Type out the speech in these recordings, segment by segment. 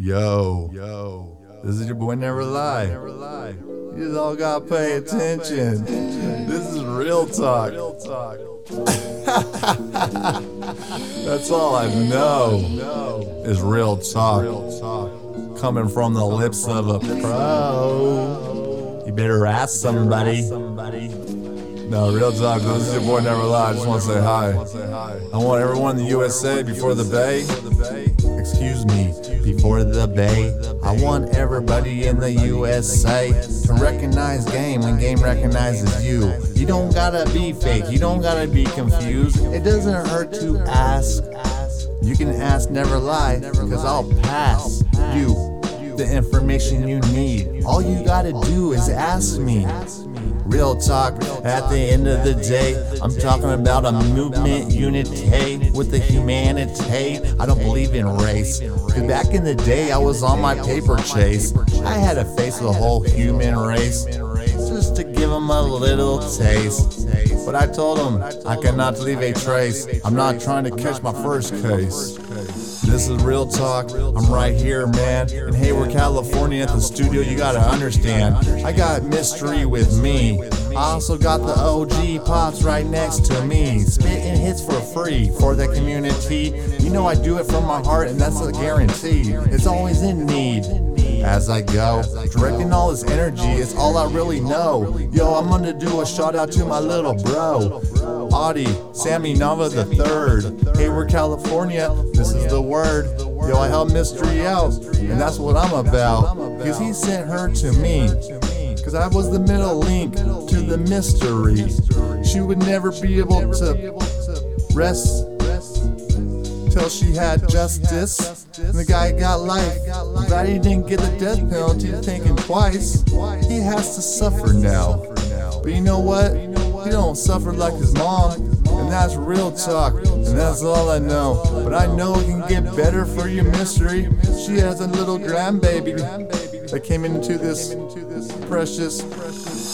Yo, yo, this is your boy Never Lie. Never lie. You all gotta pay attention. This is real talk. That's all I know is real talk. Coming from the lips of a pro. You better ask somebody. No, real talk. This is your boy Never Lie. I just want to say hi. I want everyone in the USA before the Bay. Excuse me, before the Bay. I want everybody in the USA to recognize game when game recognizes you. You don't gotta be fake. You don't gotta be confused. It doesn't hurt to ask. You can ask, never lie, because I'll pass you the information you need. All you gotta do is ask me. Real talk, at the end of the day, I'm talking about a movement unity with the humanity. I don't believe in race. Back in the day, I was on my paper chase. I had to face the whole human race just to give them a little taste. But I told him I cannot leave a trace. I'm not trying to catch my first case. This is real talk. I'm right here, man. In Hayward, California at the studio, you gotta understand. I got mystery with me. I also got the OG pops right next to me. Spitting hits for free for the community. You know I do it from my heart, and that's a guarantee. It's always in need as I go. Directing all this energy is all I really know. Yo, I'm gonna do a shout out to my little bro. Audie, Sammy Nava the third. Hayward, California, this is the word. Yo, I help Mystery out, and that's what I'm about. Cause he sent her to me. Cause I was the middle link to the mystery. She would never be able to rest till she had justice. And the guy got life. I'm glad he didn't get the death penalty thinking twice. He has to suffer now. But you know what? He don't suffer like his mom. And that's real talk. And that's all I know. But I know it can get better for you, mystery. She has a little grandbaby that came into this precious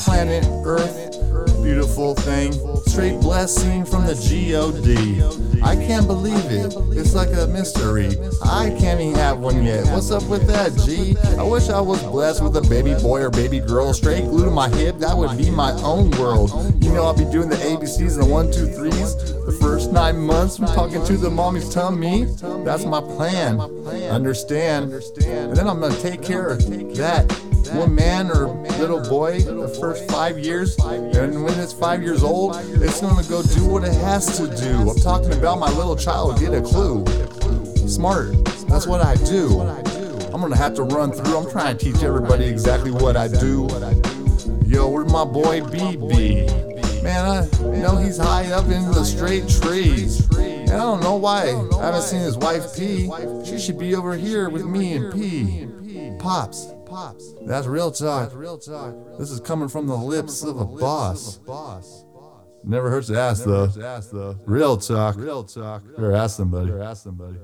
planet Earth. Beautiful thing. Straight blessing from the G-O-D. I can't believe it. It's like a mystery. I can't even have one yet. What's up with that, G? I wish I was blessed with a baby boy or baby girl straight glued to my hip. That would be my own world. You know, I'll be doing the ABCs and the one, two, threes. The first nine months, I'm talking to the mommies, tell me. That's my plan. Understand. And then I'm gonna take care of that one man or little boy the first five years, and when it's five years old, it's gonna go do what it has to do. I'm talking about my little child, get a clue. Smart, that's what I do. I'm gonna have to run through, I'm trying to teach everybody exactly what I do. Yo, where's my boy BB? Man, I know he's high up in the straight trees. And I don't know why I haven't seen his wife P. She should be over here with me and P. Pops. Pops. That's real talk. That's real talk. This is coming from the lips of a boss. Never hurts to ask though. Real talk. Real talk. Or ask somebody. Or ask somebody.